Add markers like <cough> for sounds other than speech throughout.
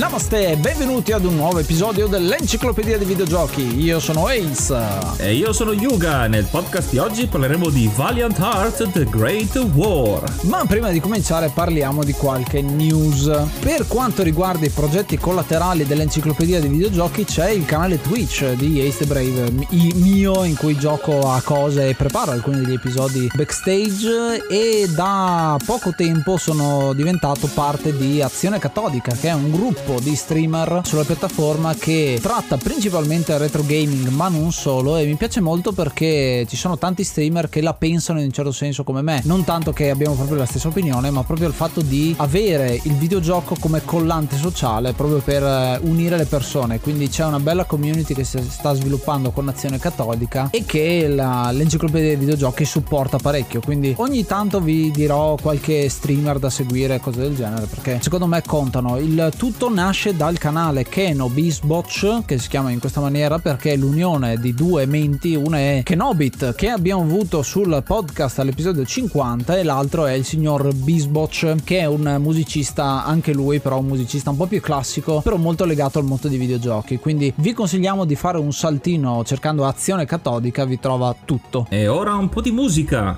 Namaste e benvenuti ad un nuovo episodio dell'Enciclopedia dei Videogiochi. Io sono Ace. E io sono Yuga. Nel podcast di oggi parleremo di Valiant Heart The Great War. Ma prima di cominciare parliamo di qualche news. Per quanto riguarda i progetti collaterali dell'Enciclopedia dei Videogiochi c'è il canale Twitch di Ace the Brave, mio, in cui gioco a cose e preparo alcuni degli episodi backstage e da poco tempo sono diventato parte di Azione Catodica, che è un gruppo gruppo di streamer sulla piattaforma che tratta principalmente retro gaming ma non solo e mi piace molto perché ci sono tanti streamer che la pensano in un certo senso come me. Non tanto che abbiamo proprio la stessa opinione ma proprio il fatto di avere il videogioco come collante sociale proprio per eh, unire le persone. Quindi c'è una bella community che si sta sviluppando con Azione Cattolica e che la, l'enciclopedia dei videogiochi supporta parecchio. Quindi ogni tanto vi dirò qualche streamer da seguire cose del genere perché secondo me contano. Il tutto nasce dal canale Keno Bisbotch, che si chiama in questa maniera perché è l'unione di due menti, una è Kenobit che abbiamo avuto sul podcast all'episodio 50 e l'altro è il signor Bisbotch che è un musicista anche lui, però un musicista un po' più classico, però molto legato al mondo dei videogiochi. Quindi vi consigliamo di fare un saltino cercando azione catodica, vi trova tutto. E ora un po' di musica.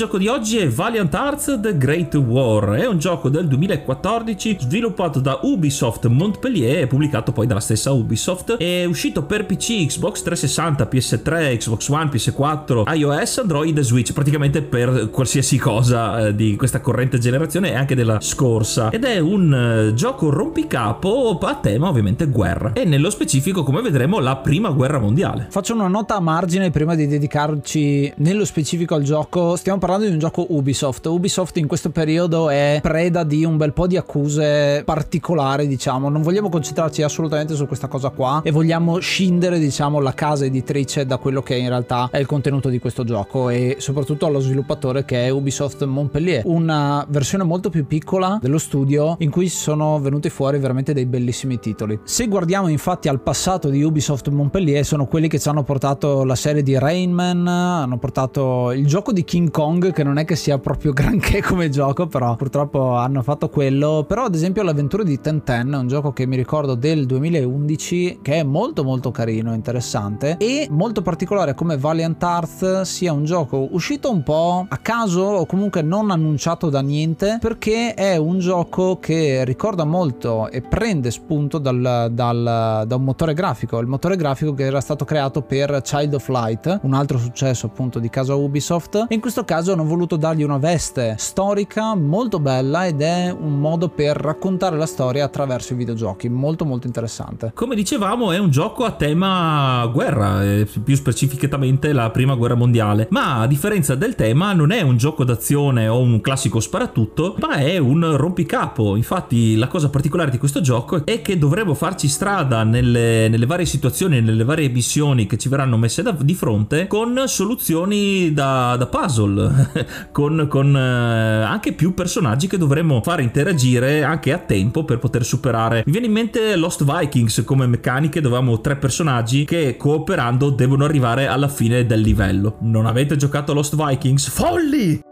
Gioco di oggi è Valiant Arts The Great War, è un gioco del 2014 sviluppato da Ubisoft Montpellier e pubblicato poi dalla stessa Ubisoft. È uscito per PC, Xbox 360, PS3, Xbox One, PS4, iOS, Android e Switch, praticamente per qualsiasi cosa eh, di questa corrente generazione e anche della scorsa. Ed è un eh, gioco rompicapo a tema ovviamente guerra e nello specifico come vedremo la prima guerra mondiale. Faccio una nota a margine prima di dedicarci nello specifico al gioco. Stiamo stiamo parlando di un gioco Ubisoft. Ubisoft in questo periodo è preda di un bel po' di accuse particolari, diciamo. Non vogliamo concentrarci assolutamente su questa cosa qua e vogliamo scindere, diciamo, la casa editrice da quello che in realtà è il contenuto di questo gioco e soprattutto allo sviluppatore che è Ubisoft Montpellier, una versione molto più piccola dello studio in cui sono venuti fuori veramente dei bellissimi titoli. Se guardiamo infatti al passato di Ubisoft Montpellier, sono quelli che ci hanno portato la serie di Rainman, hanno portato il gioco di King Kong Kong che non è che sia proprio <laughs> granché come gioco però purtroppo hanno fatto quello. Però ad esempio l'avventura di Tenten è un gioco che mi ricordo del 2011 che è molto molto carino interessante e molto particolare come Valiant Hearts sia un gioco uscito un po' a caso o comunque non annunciato da niente perché è un gioco che ricorda molto e prende spunto dal, dal, da un motore grafico il motore grafico che era stato creato per Child of Light un altro successo appunto di casa Ubisoft. E in questo caso hanno voluto dargli una veste storica molto bella ed è un modo per raccontare la storia attraverso i videogiochi, molto molto interessante. Come dicevamo è un gioco a tema guerra, più specificatamente la prima guerra mondiale, ma a differenza del tema non è un gioco d'azione o un classico sparatutto, ma è un rompicapo. Infatti la cosa particolare di questo gioco è che dovremo farci strada nelle, nelle varie situazioni, nelle varie missioni che ci verranno messe da, di fronte con soluzioni da, da puzzle <laughs> con, con eh, anche più personaggi che dovremmo fare interagire anche a tempo per poter superare. Mi viene in mente Lost Vikings come meccaniche dove avevamo tre personaggi che cooperando devono arrivare alla fine del livello. Non avete giocato Lost Vikings? Folli!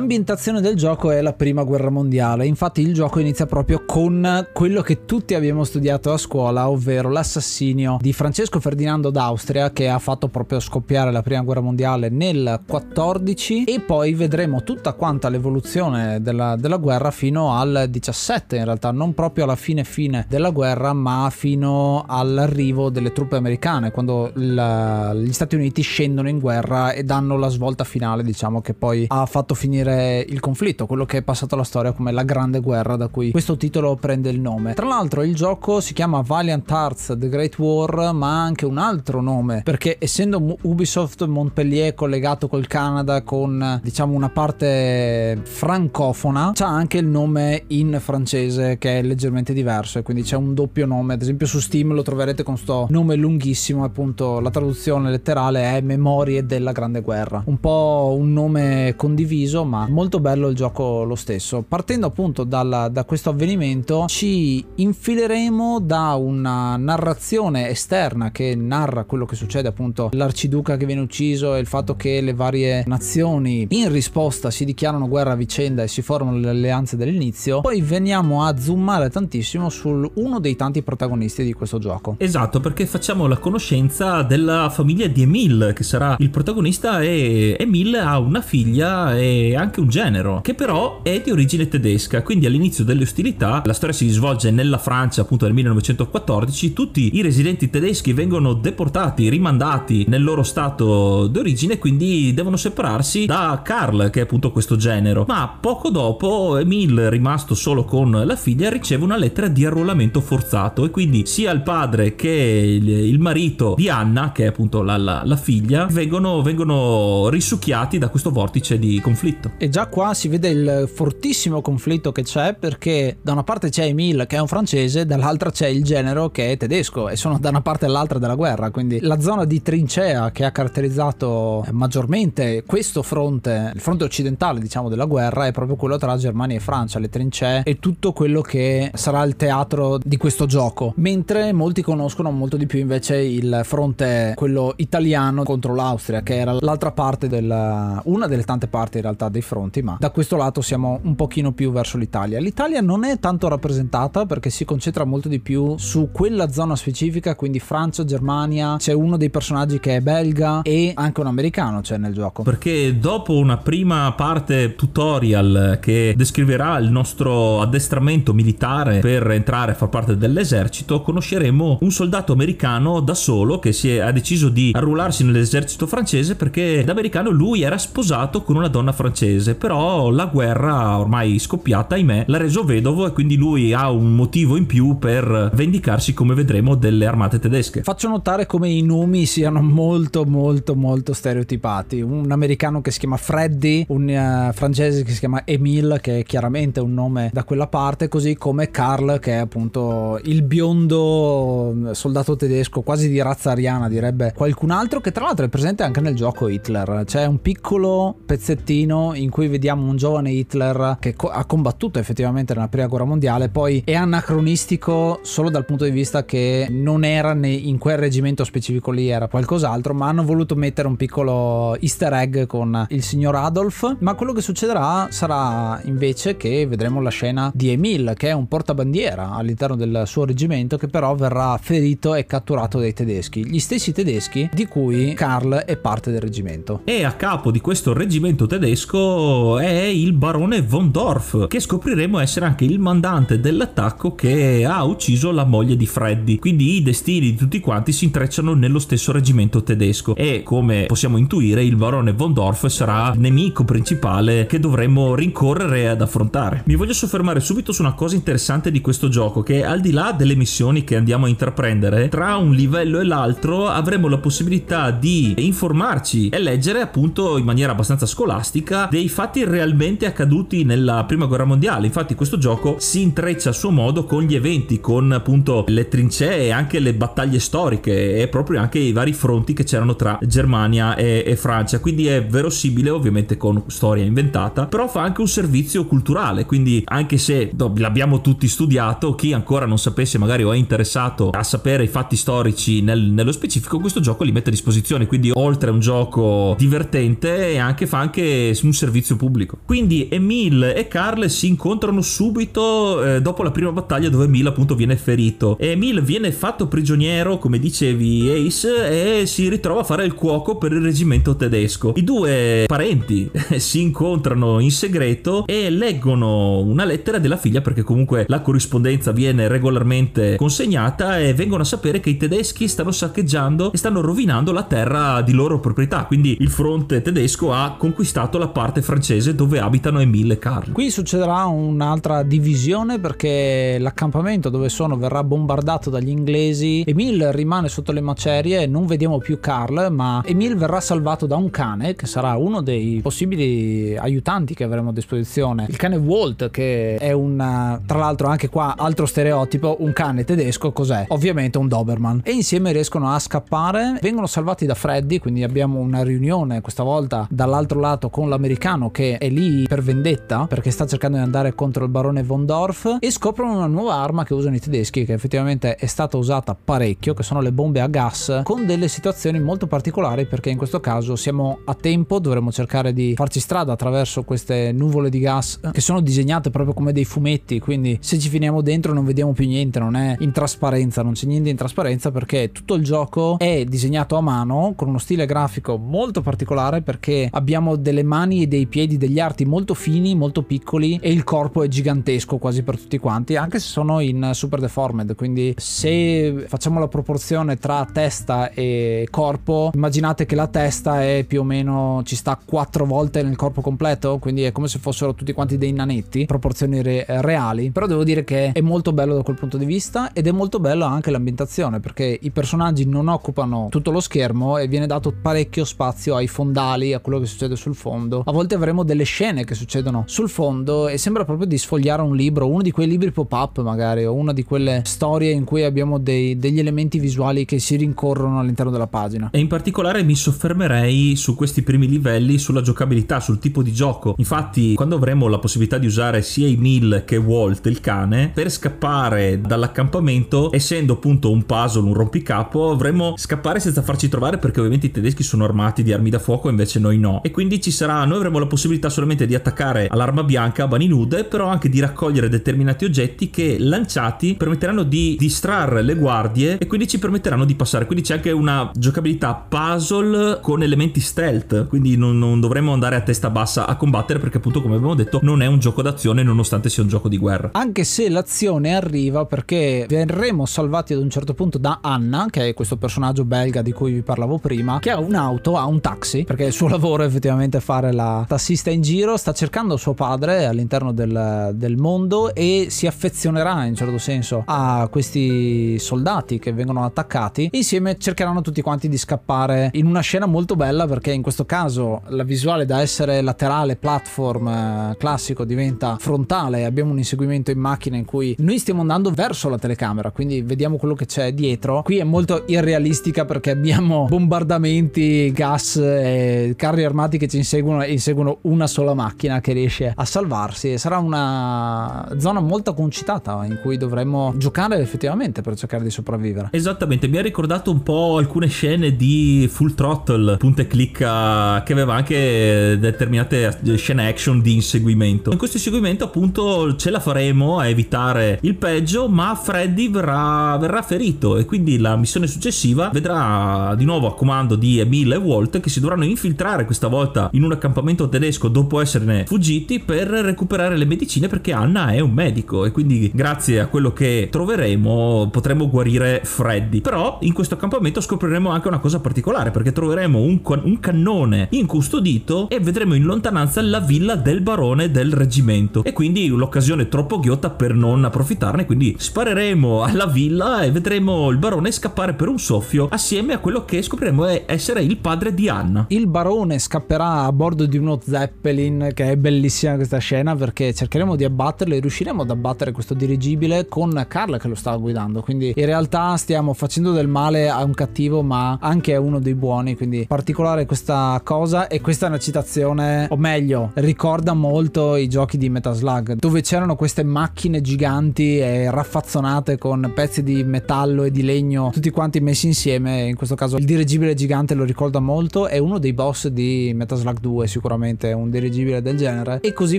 L'ambientazione del gioco è la prima guerra mondiale, infatti il gioco inizia proprio con quello che tutti abbiamo studiato a scuola, ovvero l'assassinio di Francesco Ferdinando d'Austria che ha fatto proprio scoppiare la prima guerra mondiale nel 14 e poi vedremo tutta quanta l'evoluzione della, della guerra fino al 17 in realtà, non proprio alla fine fine della guerra ma fino all'arrivo delle truppe americane quando la, gli Stati Uniti scendono in guerra e danno la svolta finale diciamo che poi ha fatto finire il conflitto, quello che è passato alla storia come la grande guerra da cui questo titolo prende il nome. Tra l'altro il gioco si chiama Valiant Hearts The Great War, ma ha anche un altro nome, perché essendo Ubisoft Montpellier collegato col Canada con diciamo una parte francofona, c'ha anche il nome in francese che è leggermente diverso e quindi c'è un doppio nome. Ad esempio su Steam lo troverete con sto nome lunghissimo, appunto la traduzione letterale è Memorie della Grande Guerra. Un po' un nome condiviso, ma molto bello il gioco lo stesso. Partendo appunto dalla, da questo avvenimento ci infileremo da una narrazione esterna che narra quello che succede appunto l'arciduca che viene ucciso e il fatto che le varie nazioni in risposta si dichiarano guerra a vicenda e si formano le alleanze dall'inizio poi veniamo a zoomare tantissimo su uno dei tanti protagonisti di questo gioco. Esatto perché facciamo la conoscenza della famiglia di Emil che sarà il protagonista e Emil ha una figlia e anche un genero che però è di origine tedesca quindi all'inizio delle ostilità la storia si svolge nella Francia appunto nel 1914, tutti i residenti tedeschi vengono deportati, rimandati nel loro stato d'origine, quindi devono separarsi da Karl, che è appunto questo genero. Ma poco dopo Emil, rimasto solo con la figlia, riceve una lettera di arruolamento forzato e quindi sia il padre che il marito di Anna, che è appunto la, la, la figlia, vengono, vengono risucchiati da questo vortice di conflitto. E già qua si vede il fortissimo conflitto che c'è perché da una parte c'è Emile che è un francese, dall'altra c'è il genero che è tedesco e sono da una parte all'altra della guerra. Quindi la zona di trincea che ha caratterizzato maggiormente questo fronte, il fronte occidentale diciamo della guerra, è proprio quello tra Germania e Francia, le trincee e tutto quello che sarà il teatro di questo gioco. Mentre molti conoscono molto di più invece il fronte, quello italiano contro l'Austria, che era l'altra parte della, una delle tante parti in realtà dei fronti, ma da questo lato siamo un pochino più verso l'Italia. L'Italia non è tanto rappresentata perché si concentra molto di più su quella zona specifica, quindi Francia, Germania, c'è uno dei personaggi che è belga e anche un americano c'è nel gioco. Perché dopo una prima parte tutorial che descriverà il nostro addestramento militare per entrare a far parte dell'esercito, conosceremo un soldato americano da solo che si è, ha deciso di arruolarsi nell'esercito francese perché da americano lui era sposato con una donna francese, però la guerra ormai scoppiata, ahimè, l'ha reso vedovo e quindi lui ha un motivo in più per vendicarsi, come vedremo, delle armate tedesche. Faccio notare come i nomi siano molto, molto, molto stereotipati. Un americano che si chiama Freddy, un uh, francese che si chiama Emile, che è chiaramente un nome da quella parte, così come Karl, che è appunto il biondo mm, soldato tedesco, quasi di razza ariana, direbbe qualcun altro, che tra l'altro è presente anche nel gioco Hitler. C'è un piccolo pezzettino in cui vediamo un giovane Hitler che co- ha combattuto effettivamente nella prima guerra mondiale, poi è anacronistico solo dal punto di vista che non era in quel reggimento specifico lì, era qualcos'altro, ma hanno voluto mettere un piccolo easter egg con il signor Adolf. Ma quello che succederà sarà invece che vedremo la scena di Emil, che è un portabandiera all'interno del suo reggimento, che però verrà ferito e catturato dai tedeschi, gli stessi tedeschi di cui Karl è parte del reggimento. E a capo di questo reggimento tedesco è il barone von Dorf, che scopriremo essere anche il mandante dell'attacco che ha ucciso la moglie di Freddy. Quindi i destini di tutti quanti si intrecciano nello stesso reggimento tedesco e come possiamo intuire il barone von Dorf sarà nemico principale che dovremmo rincorrere ad affrontare. Mi voglio soffermare subito su una cosa interessante di questo gioco che al di là delle missioni che andiamo a intraprendere, tra un livello e l'altro avremo la possibilità di informarci e leggere appunto in maniera abbastanza scolastica dei fatti realmente accaduti nella prima guerra mondiale. Infatti questo gioco si intreccia a suo modo con gli eventi, con appunto le trincee e anche le battaglie storiche e proprio anche i vari fronti che c'erano tra Germania e, e Francia. Quindi è verosimile, ovviamente con storia inventata, però fa anche un servizio culturale. Quindi anche se l'abbiamo tutti studiato, chi ancora non sapesse magari o è interessato a sapere i fatti storici nel, nello specifico, questo gioco li mette a disposizione. Quindi oltre a un gioco divertente, anche, fa anche un servizio pubblico. Quindi Emil e Carl si incontrano subito eh, dopo la prima battaglia dove Emil appunto viene ferito. E Emil viene fatto prigioniero, come dicevi Ace, e si ritrova a fare il cuoco per il reggimento tedesco. I due parenti <laughs> si incontrano in segreto e leggono una lettera della figlia perché comunque la corrispondenza viene regolarmente consegnata e vengono a sapere che i tedeschi stanno saccheggiando e stanno rovinando la terra di loro proprietà. Quindi il fronte tedesco ha conquistato la parte francese dove abitano Emile e Carl. Qui succederà un'altra divisione perché l'accampamento dove sono verrà bombardato dagli inglesi. Emile rimane sotto le macerie, non vediamo più Carl, ma Emile verrà salvato da un cane che sarà uno dei possibili aiutanti che avremo a disposizione. Il cane Walt che è un tra l'altro anche qua altro stereotipo, un cane tedesco cos'è? Ovviamente un Doberman. E insieme riescono a scappare, vengono salvati da Freddy, quindi abbiamo una riunione questa volta dall'altro lato con l'americano che è lì per vendetta perché sta cercando di andare contro il barone von Dorf e scoprono una nuova arma che usano i tedeschi che effettivamente è stata usata parecchio che sono le bombe a gas con delle situazioni molto particolari perché in questo caso siamo a tempo dovremmo cercare di farci strada attraverso queste nuvole di gas che sono disegnate proprio come dei fumetti quindi se ci finiamo dentro non vediamo più niente non è in trasparenza non c'è niente in trasparenza perché tutto il gioco è disegnato a mano con uno stile grafico molto particolare perché abbiamo delle mani e dei piedi degli arti molto fini molto piccoli e il corpo è gigantesco quasi per tutti quanti anche se sono in super deformed quindi se facciamo la proporzione tra testa e corpo immaginate che la testa è più o meno ci sta quattro volte nel corpo completo quindi è come se fossero tutti quanti dei nanetti proporzioni re- reali però devo dire che è molto bello da quel punto di vista ed è molto bello anche l'ambientazione perché i personaggi non occupano tutto lo schermo e viene dato parecchio spazio ai fondali a quello che succede sul fondo. A volte avremo delle scene che succedono sul fondo e sembra proprio di sfogliare un libro uno di quei libri pop up magari o una di quelle storie in cui abbiamo dei, degli elementi visuali che si rincorrono all'interno della pagina. E in particolare mi soffermerei su questi primi livelli, sulla giocabilità, sul tipo di gioco. Infatti, quando avremo la possibilità di usare sia Emil che Walt, il cane, per scappare dall'accampamento, essendo appunto un puzzle, un rompicapo, avremo scappare senza farci trovare perché ovviamente i tedeschi sono armati di armi da fuoco, invece noi no. E quindi ci sarà, noi avremo la possibilità solamente di attaccare all'arma bianca a mani nude, però anche di raccogliere determinati oggetti che lanciati permetteranno di distrarre le guardie e quindi ci permetteranno di passare. Quindi c'è anche una giocabilità puzzle con elementi stealth, quindi non, non dovremmo andare a testa bassa a combattere perché appunto come abbiamo detto non è un gioco d'azione nonostante sia un gioco di guerra. Anche se l'azione arriva perché verremo salvati ad un certo punto da Anna, che è questo personaggio belga di cui vi parlavo prima, che ha un'auto, ha un taxi, perché il suo <laughs> lavoro è effettivamente fare la tassista in giro, sta cercando suo padre all'interno del, del mondo e si affezionerà in certo senso a questi soldati che vengono attaccati. Insieme cercheranno tutti quanti di scappare in una scena molto bella perché in questo caso la visuale da essere laterale platform eh, classico diventa frontale. Abbiamo un inseguimento in macchina in cui noi stiamo andando verso la telecamera quindi vediamo quello che c'è dietro. Qui è molto irrealistica perché abbiamo bombardamenti gas e carri armati che ci inseguono e inseguono una sola macchina che riesce a salvarsi. Sarà una zona molto concitata in cui dovremmo giocare effettivamente per cercare di sopravvivere Esattamente, mi ha ricordato un po' alcune scene di Full Throttle, punta e clicca, che aveva anche determinate scene action di inseguimento. In questo inseguimento, appunto, ce la faremo a evitare il peggio, ma Freddy verrà, verrà ferito e quindi la missione successiva vedrà di nuovo a comando di Emile e Walt che si dovranno infiltrare questa volta in un accampamento tedesco dopo esserne fuggiti per recuperare le medicine perché Anna è un medico e quindi grazie a quello che troveremo potremo guarire Freddy. Però in questo accampamento scopriremo anche una cosa particolare perché troveremo un, un, cannone incustodito e vedremo in lontananza la villa del barone del reggimento e quindi l'occasione troppo ghiotta per non approfittarne quindi spareremo alla villa e vedremo il barone scappare per un soffio assieme a quello che scopriremo essere il padre di Anna. Il barone scapperà a bordo di uno Zeppelin che è bellissima questa scena perché cercheremo di abbatterlo riusciremo ad abbattere questo dirigibile con Carla che lo stava guidando. Quindi in realtà stiamo facendo del male a un cattivo ma anche a uno dei buoni. Quindi particolare questa cosa e questa è una citazione o meglio ricorda molto i giochi di Metaslug dove c'erano queste macchine giganti e raffazzonate con pezzi di metallo e di legno tutti quanti messi insieme. In questo caso il dirigibile gigante lo ricorda molto è uno dei boss di Metaslug 2 sicuramente un dirigibile del genere. E così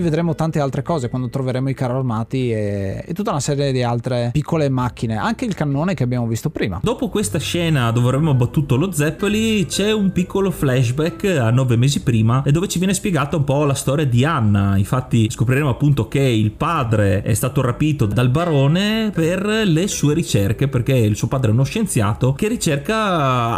vedremo tante altre cose quando troveremo i carabinieri carri armati e, e tutta una serie di altre piccole macchine, anche il cannone che abbiamo visto prima. Dopo questa scena dove avremmo abbattuto lo Zeppeli c'è un piccolo flashback a nove mesi prima dove ci viene spiegata un po' la storia di Anna. Infatti scopriremo appunto che il padre è stato rapito dal barone per le sue ricerche perché il suo padre è uno scienziato che ricerca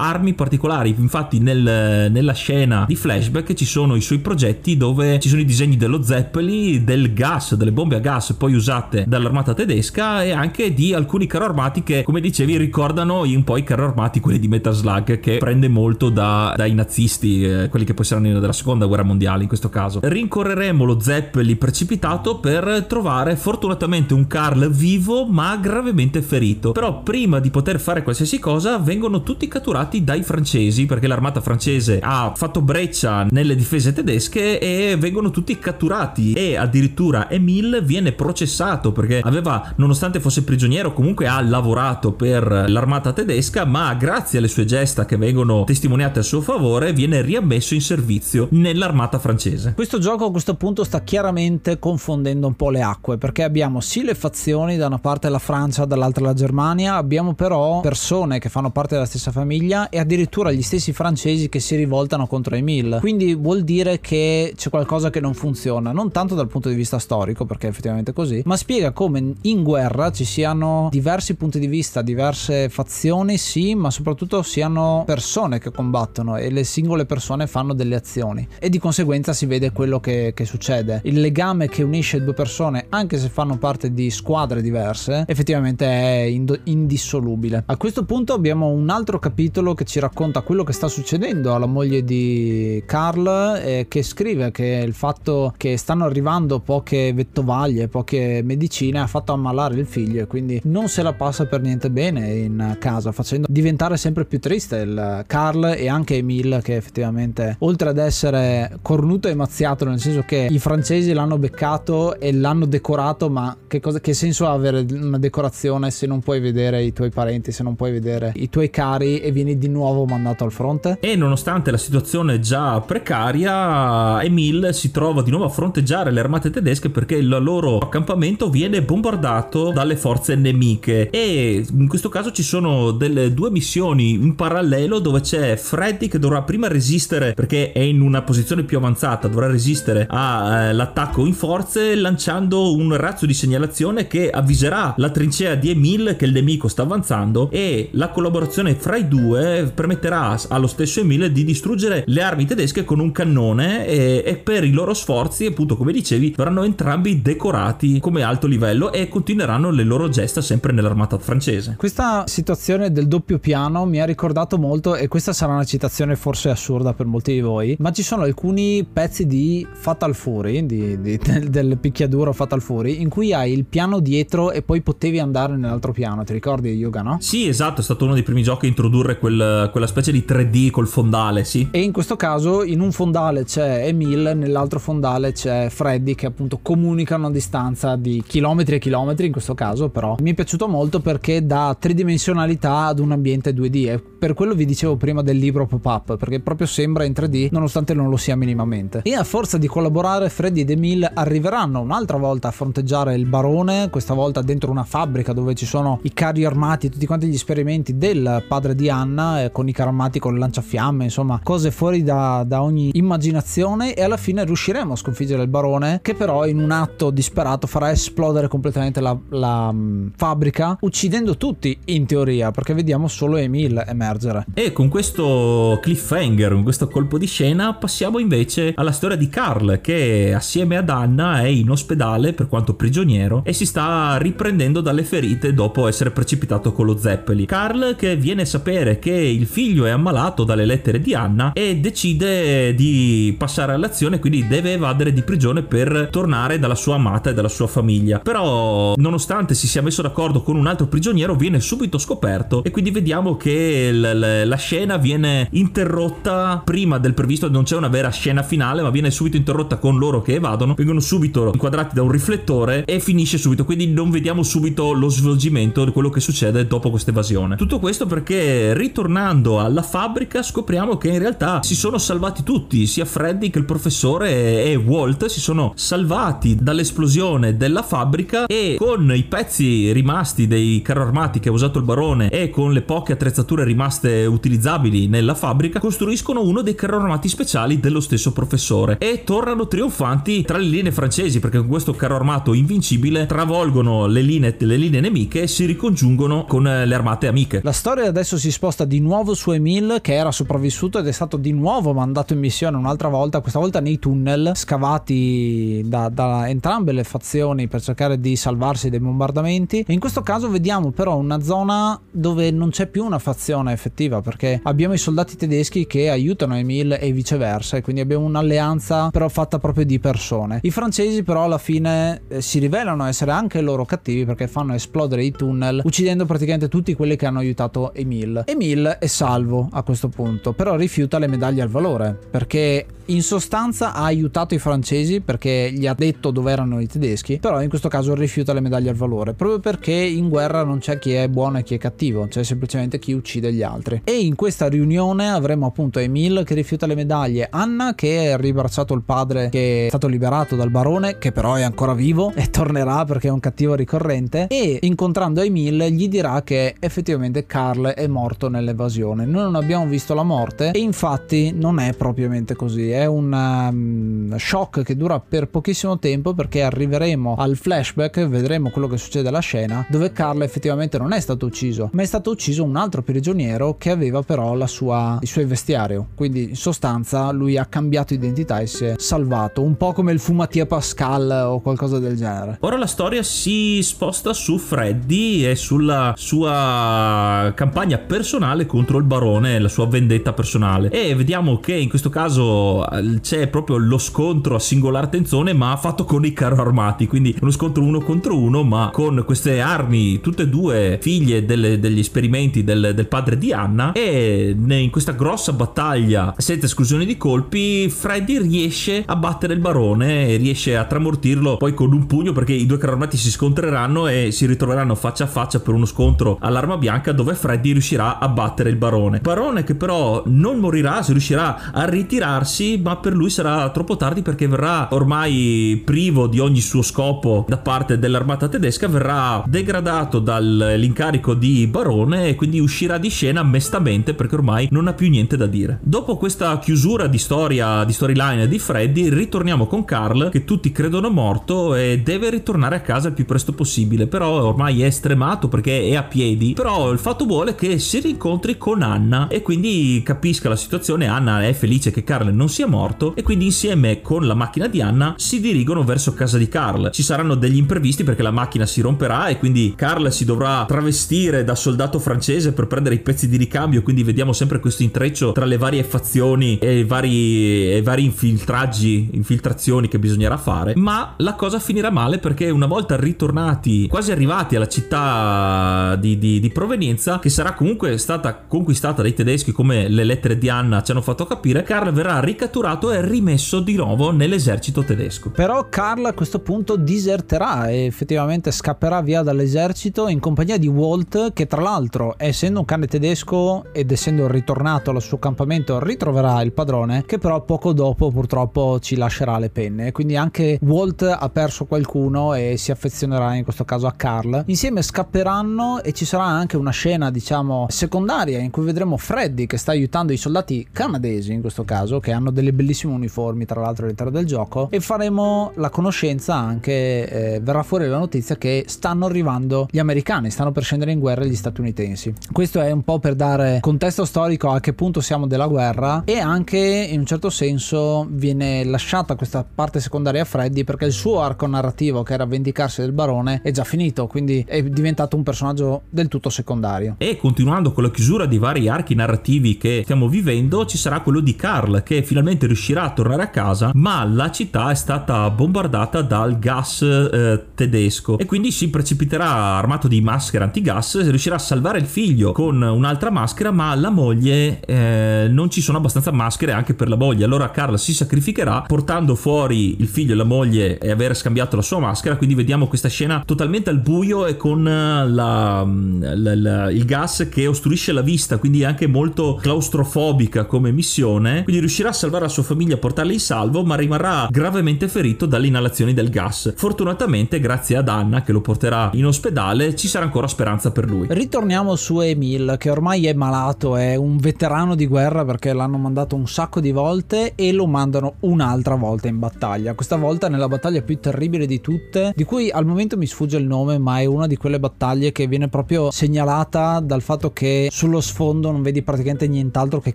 armi particolari. Infatti nel, nella scena di flashback ci sono i suoi progetti dove ci sono i disegni dello Zeppeli, del gas, delle bombe a gas poi usate dall'armata tedesca e anche di alcuni carro armati che come dicevi ricordano un po' i carro armati quelli di Metal Slug che prende molto da, dai nazisti, eh, quelli che poi saranno della seconda guerra mondiale in questo caso. Rincorreremo lo Zeppeli precipitato per trovare fortunatamente un Carl vivo ma gravemente ferito. Però prima di poter fare qualsiasi cosa vengono tutti catturati dai francesi perché l'armata francese ha fatto breccia nelle difese tedesche e vengono tutti catturati e addirittura Emile viene processato perché aveva nonostante fosse prigioniero comunque ha lavorato per l'armata tedesca ma grazie alle sue gesta che vengono testimoniate a suo favore viene riammesso in servizio nell'armata francese. Questo gioco a questo punto sta chiaramente confondendo un po' le acque perché abbiamo sì le fazioni da una parte la Francia dall'altra la Germania abbiamo però persone che fanno parte della stessa famiglia e addirittura gli stessi francesi che si rivoltano contro Emile quindi vuol dire che c'è qualcosa che non funziona non tanto dal punto di vista storico perché è effettivamente così ma spiega come in guerra ci siano diversi punti di vista diverse fazioni sì ma soprattutto siano persone che combattono e le singole persone fanno delle azioni. E di conseguenza si vede quello che, che succede. Il legame che unisce due persone anche se fanno parte di squadre diverse effettivamente è ind- indissolubile. A questo punto abbiamo un altro capitolo che ci racconta quello che sta succedendo alla moglie di Carl eh, che scrive che il fatto che stanno arrivando poche vettovaglie poche medicine ha fatto ammalare il figlio e quindi non se la passa per niente bene in casa facendo diventare sempre più triste il Carl e anche Emile che effettivamente oltre ad essere cornuto e mazziato nel senso che i francesi l'hanno beccato e l'hanno decorato ma che, cosa, che senso ha avere una decorazione se non puoi vedere i tuoi parenti se non puoi vedere i tuoi cari e vieni di nuovo mandato al fronte? E nonostante la situazione già precaria Emile si trova di nuovo a fronteggiare le armate tedesche perché il loro accampamento viene bombardato dalle forze nemiche. E in questo caso ci sono delle due missioni in parallelo dove c'è Freddy che dovrà prima resistere perché è in una posizione più avanzata, dovrà resistere all'attacco in forze lanciando un razzo di segnalazione che avviserà la trincea di Emile che il nemico sta avanzando e la collaborazione fra i due permetterà allo stesso Emile di distruggere le armi tedesche con un cannone e, e per i loro sforzi appunto come dicevi verranno entrambi decorati come alto livello e continueranno le loro gesta sempre nell'armata francese. Questa situazione del doppio piano mi ha ricordato molto, e questa sarà una citazione forse assurda per molti di voi, ma ci sono alcuni pezzi di Fatal Fury, di, di, del, <laughs> del, picchiaduro Fatal Fury, in cui hai il piano dietro e poi potevi andare nell'altro piano. Ti ricordi Yuga, no? Sì, esatto, è stato uno dei primi giochi a introdurre quel, quella specie di 3D col fondale, sì. E in questo caso in un fondale c'è Emil, nell'altro fondale c'è Freddy che appunto comunicano a distanza di chilometri e chilometri in questo caso, però mi è piaciuto molto perché dà tridimensionalità ad un ambiente 2D e per quello vi dicevo prima del libro pop-up, perché proprio sembra in 3D nonostante non lo sia minimamente. E a forza di collaborare Freddy ed Emil arriveranno un'altra volta a fronteggiare il barone, questa volta dentro una fabbrica dove ci sono i carri armati, tutti quanti gli esperimenti del padre di Anna, eh, con i carri armati con il lanciafiamme, insomma cose fuori da, da ogni immaginazione e alla fine riusciremo a sconfiggere il barone che però in un atto disperato farà esplodere completamente la, la um, fabbrica uccidendo tutti in teoria perché vediamo solo Emil emergere. E con questo cliffhanger, con questo colpo di scena passiamo invece alla storia di Carl che assieme ad Anna è in ospedale per quanto prigioniero e si sta riprendendo dalle ferite dopo essere precipitato con lo Zeppeli. Carl che viene a sapere che il figlio è ammalato dalle lettere di Anna e decide di passare all'azione quindi deve evadere di prigione per tornare dalla sua amata dalla sua famiglia. Però nonostante si sia messo d'accordo con un altro prigioniero viene subito scoperto e quindi vediamo che l- la scena viene interrotta prima del previsto, non c'è una vera scena finale ma viene subito interrotta con loro che evadono, vengono subito inquadrati da un riflettore e finisce subito, quindi non vediamo subito lo svolgimento di quello che succede dopo questa evasione. Tutto questo perché ritornando alla fabbrica scopriamo che in realtà si sono salvati tutti, sia Freddy che il professore e Walt si sono salvati dall'esplosione esplosione della fabbrica e con i pezzi rimasti dei carro armati che ha usato il barone e con le poche attrezzature rimaste utilizzabili nella fabbrica costruiscono uno dei carro armati speciali dello stesso professore e tornano trionfanti tra le linee francesi perché con questo carro armato invincibile travolgono le linee, le linee nemiche e si ricongiungono con le armate amiche. La storia adesso si sposta di nuovo su Emil che era sopravvissuto ed è stato di nuovo mandato in missione un'altra volta, questa volta nei tunnel scavati da, da entrambe le fazioni per cercare di salvarsi dai bombardamenti in questo caso vediamo però una zona dove non c'è più una fazione effettiva perché abbiamo i soldati tedeschi che aiutano Emil e viceversa e quindi abbiamo un'alleanza però fatta proprio di persone. I francesi però alla fine eh, si rivelano essere anche loro cattivi perché fanno esplodere i tunnel uccidendo praticamente tutti quelli che hanno aiutato Emil. Emil è salvo a questo punto però rifiuta le medaglie al valore perché in sostanza ha aiutato i francesi perché gli ha detto dove erano i tedeschi però in questo caso rifiuta le medaglie al valore proprio perché in guerra non c'è chi è buono e chi è cattivo c'è semplicemente chi uccide gli altri. E in questa riunione avremo appunto Emil che rifiuta le medaglie Anna che ha ribracciato il padre che è stato liberato dal barone che però è ancora vivo e tornerà perché è un cattivo ricorrente e incontrando Emil gli dirà che effettivamente Carl è morto nell'evasione. Noi non abbiamo visto la morte e infatti non è propriamente così è un um, shock che dura per pochissimo tempo perché arriveremo al flashback vedremo quello che succede alla scena dove Carl effettivamente non è stato ucciso ma è stato ucciso un altro prigioniero che aveva però sua, il suo vestiario. Quindi in sostanza lui ha cambiato identità e si è salvato un po' come il Fumatia Pascal o qualcosa del genere. Ora la storia si sposta su Freddy e sulla sua campagna personale contro il barone la sua vendetta personale. E vediamo che in questo caso eh, c'è proprio lo scontro a singolare tensione ma fatto con i carro armati quindi uno scontro uno contro uno ma con queste armi tutte e due figlie delle, degli esperimenti del, del, padre di Anna e in questa grossa battaglia senza esclusione di colpi Freddy riesce a battere il barone e riesce a tramortirlo poi con un pugno perché i due carro armati si scontreranno e si ritroveranno faccia a faccia per uno scontro all'arma bianca dove Freddy riuscirà a battere il barone. Barone che però non morirà si riuscirà a ritirarsi ma per lui sarà troppo tardi perché verrà ormai privo di ogni suo scopo da parte dell'armata tedesca verrà degradato dall'incarico di barone e quindi uscirà di scena mestamente perché ormai non ha più niente da dire. Dopo questa chiusura di storia di storyline di Freddy ritorniamo con Carl che tutti credono morto e deve ritornare a casa il più presto possibile. Però ormai è stremato perché è a piedi. Però il fatto vuole che si rincontri con Anna e quindi capisca la situazione. Anna è felice che Carl non sia morto e quindi insieme con la macchina di Anna si dirigono verso casa di Carl ci saranno degli imprevisti perché la macchina si romperà e quindi Carl si dovrà travestire da soldato francese per prendere i pezzi di ricambio. Quindi vediamo sempre questo intreccio tra le varie fazioni e i vari, e vari infiltraggi infiltrazioni che bisognerà fare. Ma la cosa finirà male perché una volta ritornati quasi arrivati alla città di, di, di provenienza che sarà comunque stata conquistata dai tedeschi come le lettere di Anna ci hanno fatto capire Carl verrà ricatturato e rimesso di nuovo nell'esercito tedesco. Però Carl a questo punto diserterà e effettivamente scapperà via dall'esercito in compagnia di Walt che tra l'altro essendo un cane tedesco ed essendo ritornato al suo campamento ritroverà il padrone che però poco dopo purtroppo ci lascerà le penne. Quindi anche Walt ha perso qualcuno e si affezionerà in questo caso a Carl insieme scapperanno e ci sarà anche una scena diciamo secondaria in cui vedremo Freddy che sta aiutando i soldati canadesi in questo caso che hanno delle bellissime uniformi tra l'altro all'interno del gioco e faremo la conoscenza anche eh, verrà fuori la notizia che stanno arrivando gli americani stanno per scendere in guerra gli statunitensi. Questo è un po' per dare contesto storico a che punto siamo della guerra e anche in un certo senso viene lasciata questa parte secondaria a Freddy perché il suo arco narrativo che era vendicarsi del barone è già finito quindi è diventato un personaggio del tutto secondario. E continuando con la chiusura di vari archi narrativi che stiamo vivendo ci sarà quello di Carl che finalmente riuscirà a tornare a casa ma la città è stata bombardata dal gas eh, tedesco. E quindi si precipiterà armato di maschera antigas riuscirà a salvare il figlio con un'altra maschera ma la moglie eh, non ci sono abbastanza maschere anche per la moglie. Allora Carl si sacrificherà portando fuori il figlio e la moglie e aver scambiato la sua maschera. Quindi vediamo questa scena totalmente al buio e con la, la, la, il gas che ostruisce la vista quindi anche molto claustrofobica come missione. Quindi riuscirà a salvare la sua famiglia portarla in salvo ma rimarrà gravemente ferito dalle inalazioni del gas. Fortunatamente, grazie ad Anna che lo porterà in ospedale, ci sarà ancora speranza per lui. Ritorniamo su Emil, che ormai è malato, è un veterano di guerra perché l'hanno mandato un sacco di volte e lo mandano un'altra volta in battaglia. Questa volta nella battaglia più terribile di tutte, di cui al momento mi sfugge il nome, ma è una di quelle battaglie che viene proprio segnalata dal fatto che sullo sfondo non vedi praticamente nient'altro che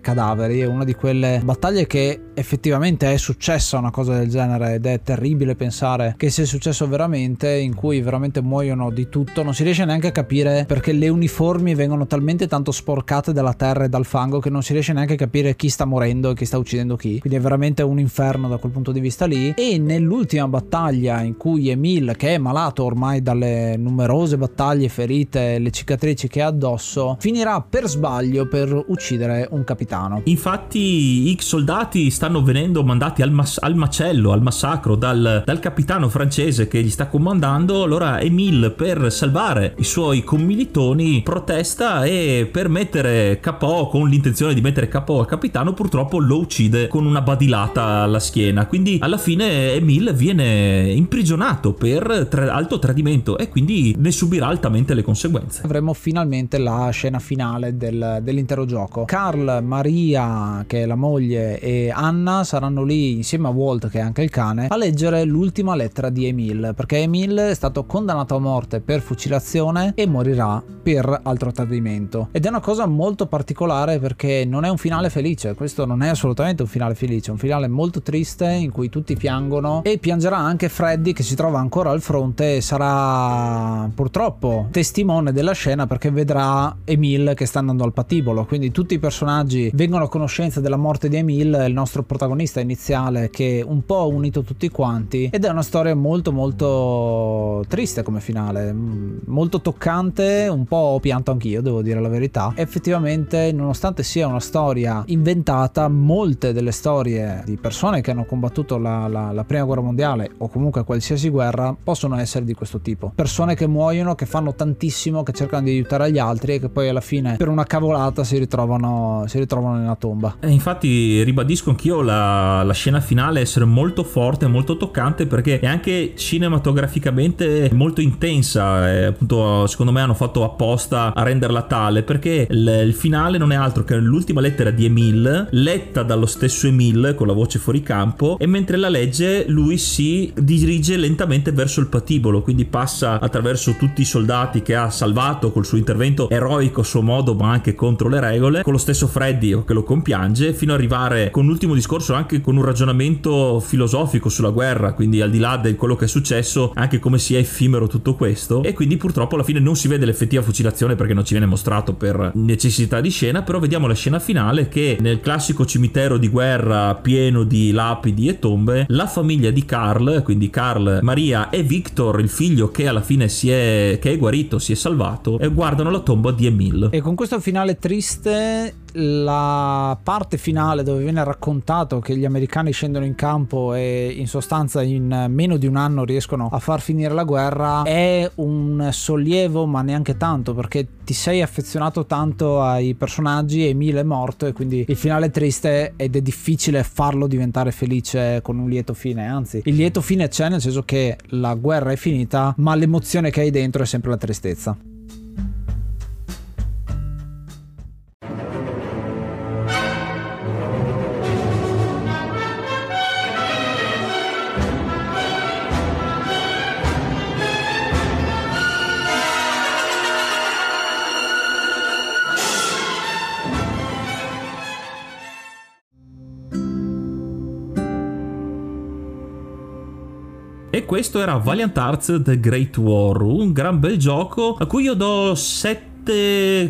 cadaveri. È una di quelle battaglie che effettivamente è successa una cosa del genere ed è terribile pensare che sia successo veramente, in cui veramente muoiono di tutto. Non si riesce neanche a capire perché le uniformi vengono talmente tanto sporcate dalla terra e dal fango che non si riesce neanche a capire chi sta morendo e chi sta uccidendo chi. Quindi è veramente un inferno da quel punto di vista lì. E nell'ultima battaglia in cui Emil, che è malato ormai dalle numerose battaglie ferite, le cicatrici che ha addosso, finirà per sbaglio per uccidere un capitano. Infatti i soldati stanno venendo mandati al, mas- al macello, al massacro dal, dal, capitano francese che gli sta comandando. Allora Emile per salvare i suoi commilitoni protesta e per mettere KO con l'intenzione di mettere KO al capitano purtroppo lo uccide con una badilata alla schiena. Quindi alla fine Emile viene imprigionato per tra- alto tradimento e quindi ne subirà altamente le conseguenze. Avremo finalmente la scena finale del, dell'intero gioco. Carl, Maria, che è la moglie, e Anna saranno lì insieme a Walt, che è anche il cane, a leggere l'ultima lettera di Emil, perché Emil è stato condannato a morte per fucilazione e morirà per altro tradimento. Ed è una cosa molto particolare perché non è un finale felice, questo non è assolutamente un finale felice, è un finale molto triste in cui tutti piangono e piangerà anche Freddy che si trova ancora al fronte e sarà purtroppo testimone della scena perché vedrà Emil che sta andando al patibolo, quindi tutti i personaggi vengono a conoscenza della morte di Emil, il nostro protagonista iniziale che un po' ha unito tutti quanti ed è una storia molto molto triste come finale, molto toccante, un po' ho pianto anch'io, devo dire la verità. Effettivamente, nonostante sia una storia inventata, molte delle storie di persone che hanno combattuto la, la, la prima guerra mondiale o comunque qualsiasi guerra possono essere di questo tipo. Persone che muoiono, che fanno tantissimo, che cercano di aiutare gli altri e che poi alla fine per una cavolata si ritrovano, si ritrovano nella tomba. E infatti ribadisco anch'io la, la scena finale essere molto forte, molto toccante perché è anche cinematograficamente molto intensa. E appunto, secondo me hanno fatto apposta a renderla tale perché il, il finale non è altro che l'ultima lettera di Emile, letta dallo stesso Emile con la voce fuori campo, e mentre la legge lui si dirige lentamente verso il patibolo, quindi passa attraverso tutti i soldati che ha salvato col suo intervento eroico a suo modo, ma anche contro le regole, con lo stesso Freddy che lo compiange, fino ad arrivare con un ultimo discorso anche con un ragionamento filosofico sulla guerra, quindi al di là di quello che è successo, anche come sia effimero tutto questo, e quindi purtroppo alla fine non si vede l'effettiva fucilazione perché non ci viene mostrato per necessità di scena, però vediamo la scena finale che nel classico cimitero di guerra pieno di lapidi e tombe, la famiglia di Carl, quindi Carl, Maria e Victor, il figlio che alla fine si è, che è guarito, si è salvato, e guardano la tomba di Emil. E con questo finale triste la parte finale dove viene raccontato che gli americani scendono in campo e in sostanza in meno di un anno riescono a far finire la guerra è un sollievo ma neanche tanto perché ti sei affezionato tanto ai personaggi Emile è morto e quindi il finale è triste ed è difficile farlo diventare felice con un lieto fine anzi il lieto fine c'è nel senso che la guerra è finita ma l'emozione che hai dentro è sempre la tristezza questo era Valiant Arts The Great War, un gran bel gioco a cui io do 7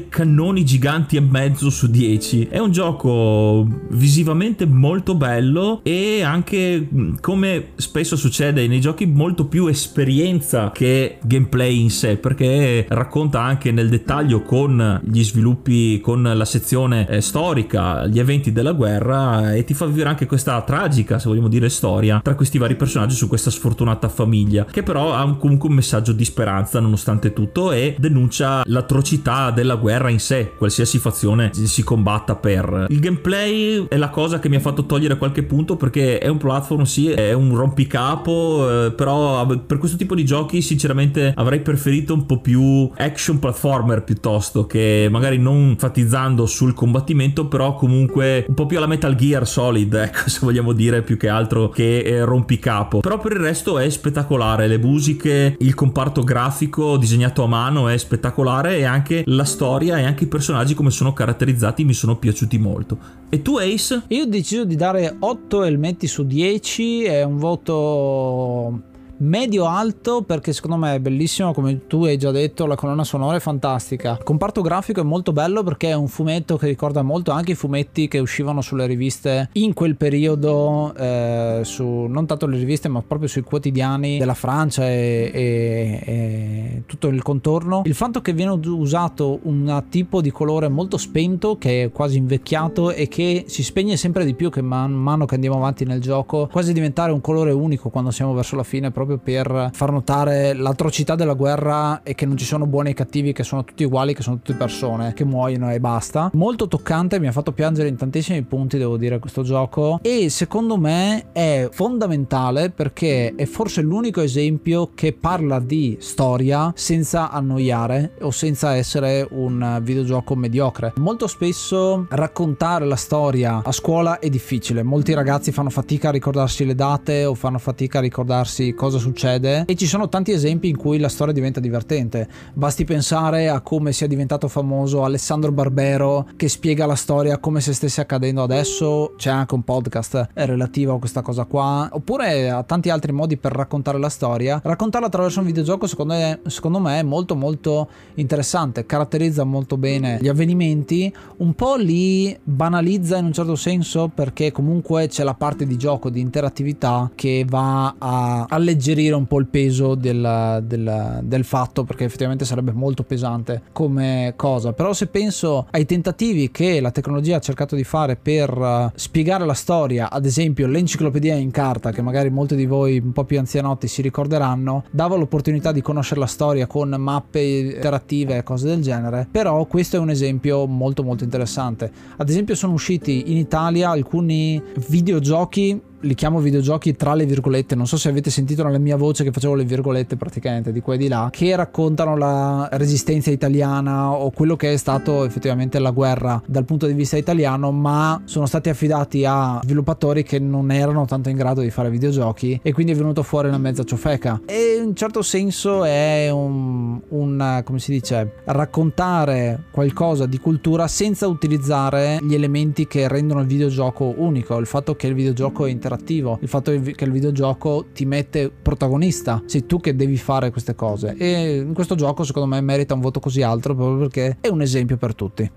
cannoni giganti e mezzo su 10. È un gioco visivamente molto bello e anche come spesso succede nei giochi molto più esperienza che gameplay in sé perché racconta anche nel dettaglio con gli sviluppi con la sezione eh, storica, gli eventi della guerra e ti fa vivere anche questa tragica, se vogliamo dire, storia tra questi vari personaggi su questa sfortunata famiglia che però ha un, comunque un messaggio di speranza nonostante tutto e denuncia l'atrocità l'epicità della guerra in sé, qualsiasi fazione si combatta per. Il gameplay è la cosa che mi ha fatto togliere qualche punto perché è un platform, sì, è un rompicapo, eh, però per questo tipo di giochi sinceramente avrei preferito un po' più action platformer piuttosto che magari non enfatizzando sul combattimento, però comunque un po' più alla Metal Gear Solid, <laughs> ecco, se vogliamo dire più che altro che eh, rompicapo. Però per il resto è spettacolare, le musiche, il comparto grafico disegnato a mano è spettacolare e anche la storia e anche i personaggi come sono caratterizzati mi sono piaciuti molto. E tu Ace? Io ho deciso di dare 8 elmetti su 10, è un voto medio alto perché secondo me è bellissimo come tu hai già detto la colonna sonora è fantastica. Il comparto grafico è molto bello perché è un fumetto che ricorda molto anche i fumetti che uscivano sulle riviste in quel periodo eh, su non tanto le riviste ma proprio sui quotidiani della Francia e, e, e tutto il contorno. Il fatto che viene usato un tipo di colore molto spento che è quasi invecchiato e che si spegne sempre di più che man mano che andiamo avanti nel gioco quasi diventare un colore unico quando siamo verso la fine proprio proprio per far notare l'atrocità della guerra e che non ci sono buoni e cattivi, che sono tutti uguali, che sono tutte persone che muoiono e basta. Molto toccante, mi ha fatto piangere in tantissimi punti, devo dire, questo gioco. E secondo me è fondamentale perché è forse l'unico esempio che parla di storia senza annoiare o senza essere un videogioco mediocre. Molto spesso raccontare la storia a scuola è difficile. Molti ragazzi fanno fatica a ricordarsi le date o fanno fatica a ricordarsi cosa succede. E ci sono tanti esempi in cui la storia diventa divertente. Basti pensare a come sia diventato famoso Alessandro Barbero che spiega la storia come se stesse accadendo adesso, c'è anche un podcast relativo a questa cosa qua, oppure a tanti altri modi per raccontare la storia. Raccontarla attraverso un videogioco secondo me, secondo me è molto molto interessante, caratterizza molto bene gli avvenimenti, un po' li banalizza in un certo senso perché comunque c'è la parte di gioco, di interattività che va a alleggerire alleggerire un po' il peso del, del, del, fatto perché effettivamente sarebbe molto pesante come cosa. Però se penso ai tentativi che la tecnologia ha cercato di fare per uh, spiegare la storia ad esempio l'enciclopedia in carta che magari molti di voi un po' più anzianotti si ricorderanno dava l'opportunità di conoscere la storia con mappe interattive e cose del genere. Però questo è un esempio molto molto interessante. Ad esempio sono usciti in Italia alcuni videogiochi li chiamo videogiochi tra le virgolette, non so se avete sentito nella mia voce che facevo le virgolette praticamente di qua e di là, che raccontano la resistenza italiana o quello che è stato effettivamente la guerra dal punto di vista italiano, ma sono stati affidati a sviluppatori che non erano tanto in grado di fare videogiochi e quindi è venuto fuori una mezza ciofeca. E in un certo senso è un, un come si dice, raccontare qualcosa di cultura senza utilizzare gli elementi che rendono il videogioco unico, il fatto che il videogioco è interessante interattivo, il fatto che il videogioco ti mette protagonista, sei tu che devi fare queste cose e in questo gioco secondo me merita un voto così alto proprio perché è un esempio per tutti.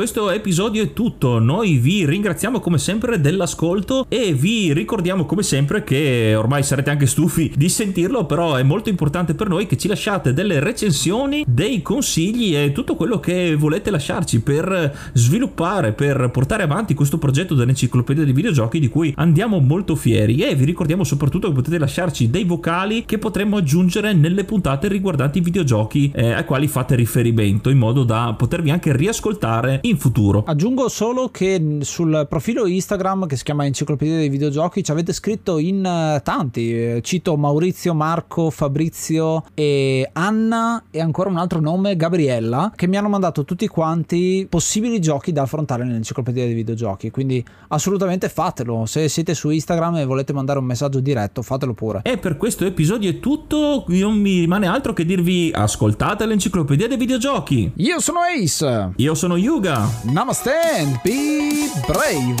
Questo episodio è tutto. Noi vi ringraziamo come sempre dell'ascolto e vi ricordiamo come sempre che ormai sarete anche stufi di sentirlo, però è molto importante per noi che ci lasciate delle recensioni, dei consigli e tutto quello che volete lasciarci per sviluppare, per portare avanti questo progetto dell'enciclopedia dei videogiochi di cui andiamo molto fieri e vi ricordiamo soprattutto che potete lasciarci dei vocali che potremmo aggiungere nelle puntate riguardanti i videogiochi eh, ai quali fate riferimento in modo da potervi anche riascoltare fare in futuro. Aggiungo solo che sul profilo Instagram che si chiama Enciclopedia dei videogiochi ci avete scritto in eh, tanti, eh, cito Maurizio, Marco, Fabrizio e Anna e ancora un altro nome, Gabriella, che mi hanno mandato tutti quanti possibili giochi da affrontare nell'Enciclopedia dei videogiochi, quindi assolutamente fatelo, se siete su Instagram e volete mandare un messaggio diretto, fatelo pure. E per questo episodio è tutto, non mi rimane altro che dirvi ascoltate l'Enciclopedia dei videogiochi. Io sono Ace. Io sono Yuga. Namaste and be brave. <laughs>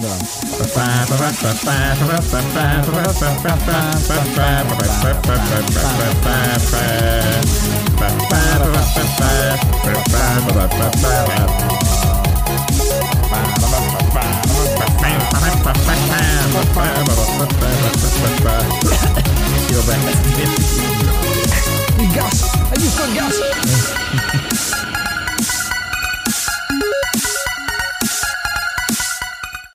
you. I just got gas. <laughs>